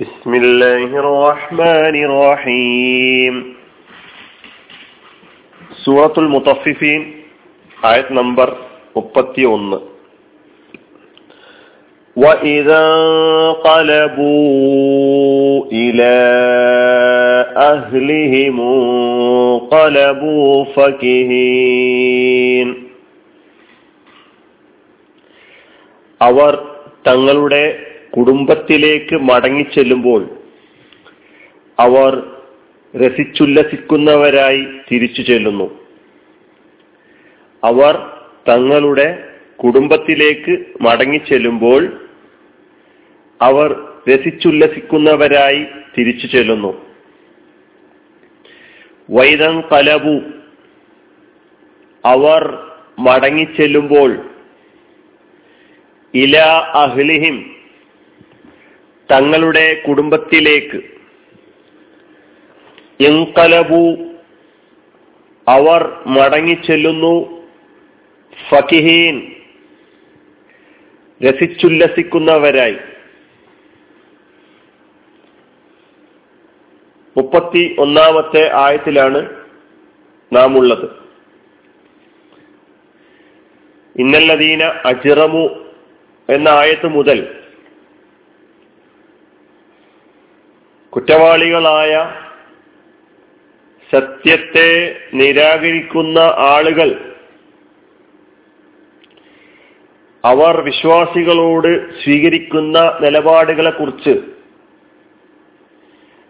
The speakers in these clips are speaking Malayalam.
بسم الله الرحمن الرحيم സൂറത്തുൽ മുത്തഫിഫീൻ ആയത് നമ്പർ മുപ്പത്തി ഒന്ന് وإذا انقلبوا إلى أهلهم انقلبوا فكهين അവർ തങ്ങളുടെ കുടുംബത്തിലേക്ക് മടങ്ങിച്ചെല്ലുമ്പോൾ അവർ രസിച്ചുല്ലസിക്കുന്നവരായി തിരിച്ചു ചെല്ലുന്നു. അവർ തങ്ങളുടെ കുടുംബത്തിലേക്ക് മടങ്ങി ചെല്ലുമ്പോൾ അവർ രസിച്ചുല്ലസിക്കുന്നവരായി തിരിച്ചു ചെല്ലുന്നു. വൈദം കലബു. അവർ മടങ്ങിച്ചെല്ലുമ്പോൾ ഇല അഹ്ലിഹിം തങ്ങളുടെ കുടുംബത്തിലേക്ക് എങ്കലബു അവർ മടങ്ങിച്ചെല്ലുന്നു. ഫക്കിഹീൻ രസിച്ചുല്ലസിക്കുന്നവരായി. മുപ്പത്തി ഒന്നാമത്തെ ആയത്തിലാണ് നാം ഉള്ളത് ഇന്നല്ലദീന അജിറമു എന്ന ആയത്ത് മുതൽ കുറ്റവാളികളായ സത്യത്തെ നിരാകരിക്കുന്ന ആളുകൾ അവർ വിശ്വാസികളോട് സ്വീകരിക്കുന്ന നിലപാടുകളെ കുറിച്ച്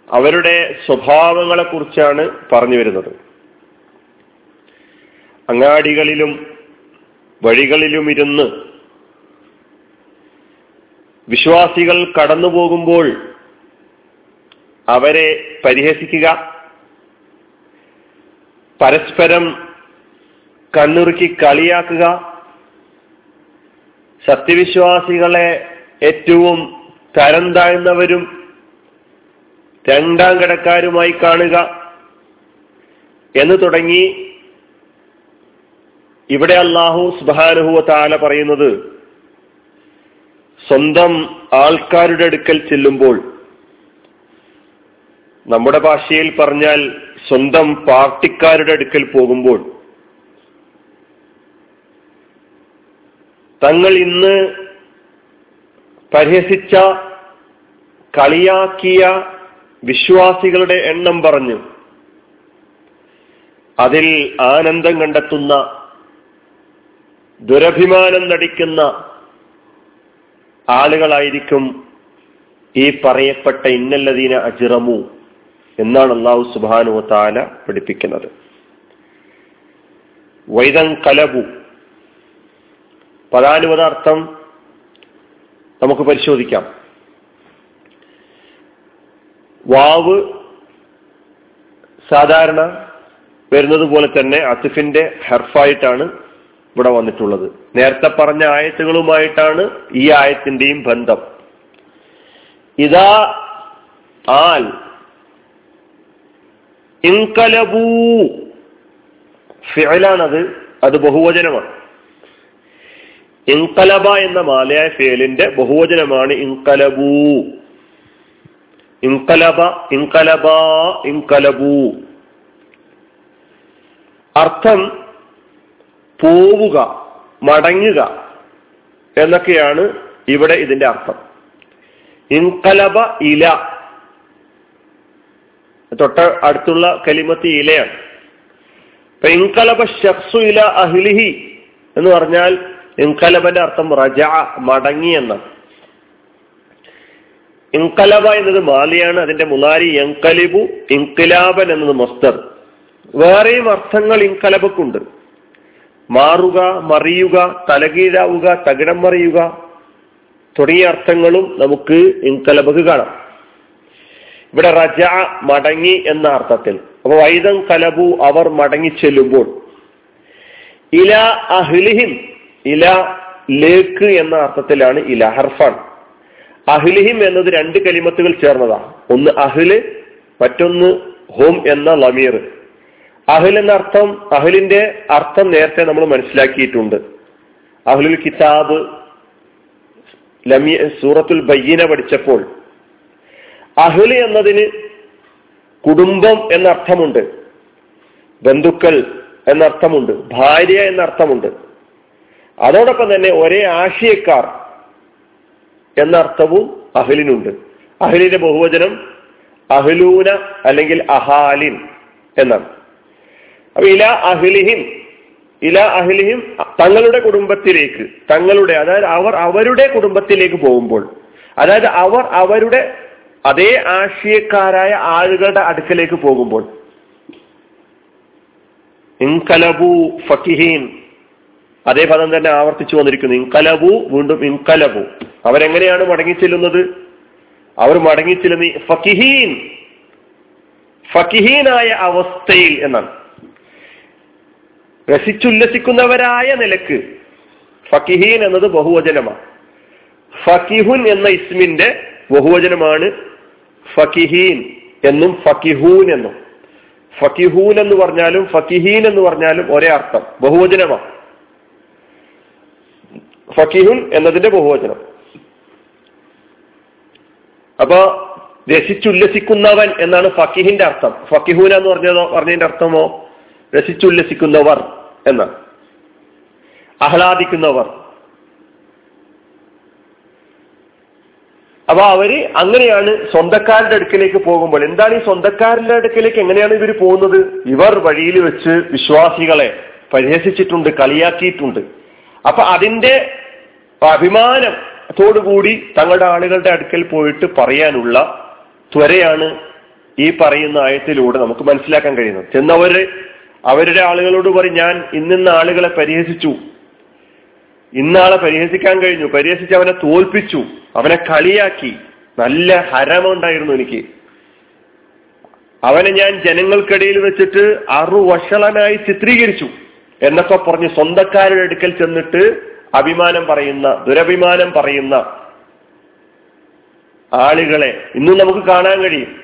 അവരുടെ സ്വഭാവങ്ങളെ കുറിച്ചാണ് പറഞ്ഞു വരുന്നത്. അങ്ങാടികളിലും വഴികളിലും ഇരുന്ന് വിശ്വാസികൾ കടന്നു പോകുമ്പോൾ അവരെ പരിഹസിക്കുക. പരസ്പരം കണ്ണുറുക്കി കളിയാക്കുക. സത്യവിശ്വാസികളെ ഏറ്റവും തരം താഴ്ന്നവരും രണ്ടാം കിടക്കാരുമായി കാണുക എന്ന് തുടങ്ങി ഇവിടെ അള്ളാഹു സുബാനുഹുവ താല പറയുന്നത് സ്വന്തം ആൾക്കാരുടെ അടുക്കൽ ചെല്ലുമ്പോൾ നമ്മുടെ ഭാഷയിൽ പറഞ്ഞാൽ സ്വന്തം പാർട്ടിക്കാരുടെ അടുക്കൽ പോകുമ്പോൾ തങ്ങൾ ഇന്ന് പരിഹസിച്ച കളിയാക്കിയ വിശ്വാസികളുടെ എണ്ണം പറഞ്ഞു അതിൽ ആനന്ദം കണ്ടെത്തുന്ന ദുരഭിമാനം നടിക്കുന്ന ആളുകളായിരിക്കും ഈ പറയപ്പെട്ട ഇന്നല്ലതീന അജിറമു. എന്നാണ് അള്ളാഹു സുബാനു താല പഠിപ്പിക്കുന്നത്. വൈദം കലബു. പദാനുപദാർത്ഥം നമുക്ക് പരിശോധിക്കാം. വാവ് സാധാരണ വരുന്നത് പോലെ തന്നെ അസിഫിന്റെ ഹെർഫായിട്ടാണ് ഇവിടെ വന്നിട്ടുള്ളത്. നേരത്തെ പറഞ്ഞ ആയത്തുകളുമായിട്ടാണ് ഈ ആയത്തിന്റെയും ബന്ധം. ഇതാ ആൽ ഇൻകലബൂ. ഫിഅലാണത് അത് ബഹുവചനമാണ്. ഇൻകലബ എന്ന മാലയായ ഫേലിന്റെ ബഹുവചനമാണ് ഇൻകലബൂ. ഇൻകലബ ഇൻകലബ ഇൻകലബൂ. അർത്ഥം പോവുക മടങ്ങുക എന്നൊക്കെയാണ് ഇവിടെ ഇതിന്റെ അർത്ഥം. ഇൻകലബ ഇല തൊട്ട അടുത്തുള്ള കലിമത്തി ഇലയാണ്. ഇൻകലബ ഷഖ്സു ഇല അഹ്ലിഹി എന്ന് പറഞ്ഞാൽ ഇൻകലബന്റെ അർത്ഥം റജ മടങ്ങി എന്നാണ്. ഇൻകലബ എന്നത് മാലിയാണ് അതിന്റെ മുലാരി എൻകലിബു ഇൻകലാബൻ എന്നത് മസ്തർ. വേറെയും അർത്ഥങ്ങൾ ഇൻകലബക്കുണ്ട്. മാറുക മറിയുക തലകീഴാവുക തകിടം മറിയുക തുടങ്ങിയ അർത്ഥങ്ങളും നമുക്ക് ഇൻകലബക്ക് കാണാം. ഇവിടെ റജ മടങ്ങി എന്ന അർത്ഥത്തിൽ. അപ്പൊ വൈദം കലബു അവർ മടങ്ങി ചെല്ലുമ്പോൾ ഇല അഹ്ലിഹിം ഇല ലേക്ക് എന്ന അർത്ഥത്തിലാണ് ഇല ഹർഫാൻ അഹ്ലിഹിം എന്നത് രണ്ട് കലിമത്തുകൾ ചേർന്നതാണ് ഒന്ന് അഹ്ല് മറ്റൊന്ന് ഹോം എന്ന ലമീർ. അഹ്ൽ എന്ന അർത്ഥം അഹ്ലിന്റെ അർത്ഥം നേരത്തെ നമ്മൾ മനസ്സിലാക്കിയിട്ടുണ്ട്. അഹ്ലുൽ കിതാബ് ലമി സൂറത്തുൽ ബയ്യന പഠിച്ചപ്പോൾ അഹ്ലി എന്നതിന് കുടുംബം എന്നർത്ഥമുണ്ട്. ബന്ധുക്കൾ എന്നർത്ഥമുണ്ട്. ഭാര്യ എന്നർത്ഥമുണ്ട്. അതോടൊപ്പം തന്നെ ഒരേ ആശയക്കാർ എന്നർത്ഥവും അഹ്ലിനുണ്ട്. അഹ്ലിന്റെ ബഹുവചനം അഹ്ലൂന അല്ലെങ്കിൽ അഹാലിൻ എന്നാണ്. അപ്പൊ ഇല അഹ്ലിഹിം ഇല അഹ്ലിഹിം തങ്ങളുടെ കുടുംബത്തിലേക്ക് തങ്ങളുടെ അതായത് അവർ അവരുടെ കുടുംബത്തിലേക്ക് പോകുമ്പോൾ അതായത് അവർ അവരുടെ അതേ ആശയക്കാരായ ആളുകളുടെ അടുക്കലേക്ക് പോകുമ്പോൾ ഇൻകലബു ഫക്കിഹീൻ അതേ പദം തന്നെ ആവർത്തിച്ചു വന്നിരിക്കുന്നു. ഇൻകലബു വീണ്ടും ഇൻകലബു. അവരെങ്ങനെയാണ് മടങ്ങിച്ചെല്ലുന്നത്? അവർ മടങ്ങി മടങ്ങിച്ചെല്ലുന്ന ഫക്കിഹീൻ ഫക്കിഹീനായ അവസ്ഥയിൽ എന്നാണ്. രസിച്ചുല്ലസിക്കുന്നവരായ നിലയ്ക്ക് ഫക്കിഹീൻ എന്നത് ബഹുവചനമാണ്. ഫക്കിഹുൻ എന്ന ഇസ്മിന്റെ ബഹുവചനമാണ് ഫക്കിഹീൻ എന്നും ഫക്കിഹൂൻ എന്നും. ഫക്കിഹൂൻ എന്ന് പറഞ്ഞാലും ഫക്കിഹീൻ എന്ന് പറഞ്ഞാലും ഒരേ അർത്ഥം. ബഹുവചനമാണ് ഫക്കിഹുൻ എന്നതിന്റെ ബഹുവചനം. അപ്പൊ രസിച്ചുല്ലസിക്കുന്നവൻ എന്നാണ് ഫക്കിഹിന്റെ അർത്ഥം. ഫക്കിഹൂന എന്ന് പറഞ്ഞതോ പറഞ്ഞതിന്റെ അർത്ഥമോ? രസിച്ചുല്ലസിക്കുന്നവർ എന്നാണ്. ആഹ്ലാദിക്കുന്നവർ. അപ്പൊ അവർ അങ്ങനെയാണ് സ്വന്തക്കാരുടെ അടുക്കലേക്ക് പോകുമ്പോൾ. എന്താണ് ഈ സ്വന്തക്കാരുടെ അടുക്കലേക്ക് എങ്ങനെയാണ് ഇവർ പോകുന്നത്? ഇവർ വഴിയിൽ വെച്ച് വിശ്വാസികളെ പരിഹസിച്ചിട്ടുണ്ട് കളിയാക്കിയിട്ടുണ്ട്. അപ്പൊ അതിന്റെ അഭിമാനത്തോടുകൂടി തങ്ങളുടെ ആളുകളുടെ അടുക്കൽ പോയിട്ട് പറയാനുള്ള ത്വരയാണ് ഈ പറയുന്ന ആയത്തിലൂടെ നമുക്ക് മനസ്സിലാക്കാൻ കഴിയുന്നത്. ചെന്നവര് അവരുടെ ആളുകളോട് പറയും ഞാൻ ഇന്നിന്ന ആളുകളെ പരിഹസിച്ചു. ഇന്നാളെ പരിഹസിക്കാൻ കഴിഞ്ഞു. പരിഹസിച്ച് അവനെ തോൽപ്പിച്ചു. അവനെ കളിയാക്കി. നല്ല ഹരമുണ്ടായിരുന്നു എനിക്ക്. അവനെ ഞാൻ ജനങ്ങൾക്കിടയിൽ വെച്ചിട്ട് അറുവഷളനായി ചിത്രീകരിച്ചു എന്നൊക്കെ പറഞ്ഞ് സ്വന്തക്കാരുടെ അടുക്കൽ ചെന്നിട്ട് അഭിമാനം പറയുന്ന ദുരഭിമാനം പറയുന്ന ആളുകളെ ഇന്നും നമുക്ക് കാണാൻ കഴിയും.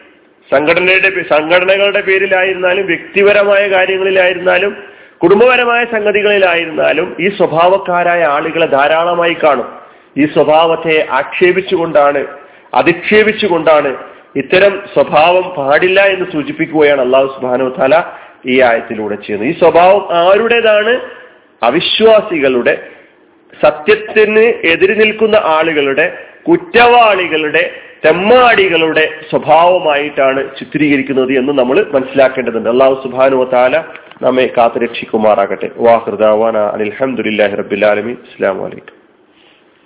സംഘടനയുടെ സംഘടനകളുടെ പേരിലായിരുന്നാലും വ്യക്തിപരമായ കാര്യങ്ങളിലായിരുന്നാലും കുടുംബപരമായ സംഗതികളിലായിരുന്നാലും ഈ സ്വഭാവക്കാരായ ആളുകളെ ധാരാളമായി കാണും. ഈ സ്വഭാവത്തെ ആക്ഷേപിച്ചുകൊണ്ടാണ് അധിക്ഷേപിച്ചുകൊണ്ടാണ് ഇത്തരം സ്വഭാവം പാടില്ല എന്ന് സൂചിപ്പിക്കുകയാണ് അള്ളാഹു സുബാനു ഈ ആയത്തിലൂടെ ചെയ്യുന്നത്. ഈ സ്വഭാവം ആരുടേതാണ്? അവിശ്വാസികളുടെ സത്യത്തിന് എതിരി നിൽക്കുന്ന ആളുകളുടെ കുറ്റവാളികളുടെ തെമ്മാടികളുടെ സ്വഭാവമായിട്ടാണ് ചിത്രീകരിക്കുന്നത് എന്ന് നമ്മൾ മനസ്സിലാക്കേണ്ടതുണ്ട്. അള്ളാഹു സുബാനു താല നമ്മെ കാത്തുരക്ഷിക്കുമാറാകട്ടെ. വാഹൃദാവാന അനിൽഹമുല്ലാഹി റബിലാലമി അസ്സാം വലൈക്കും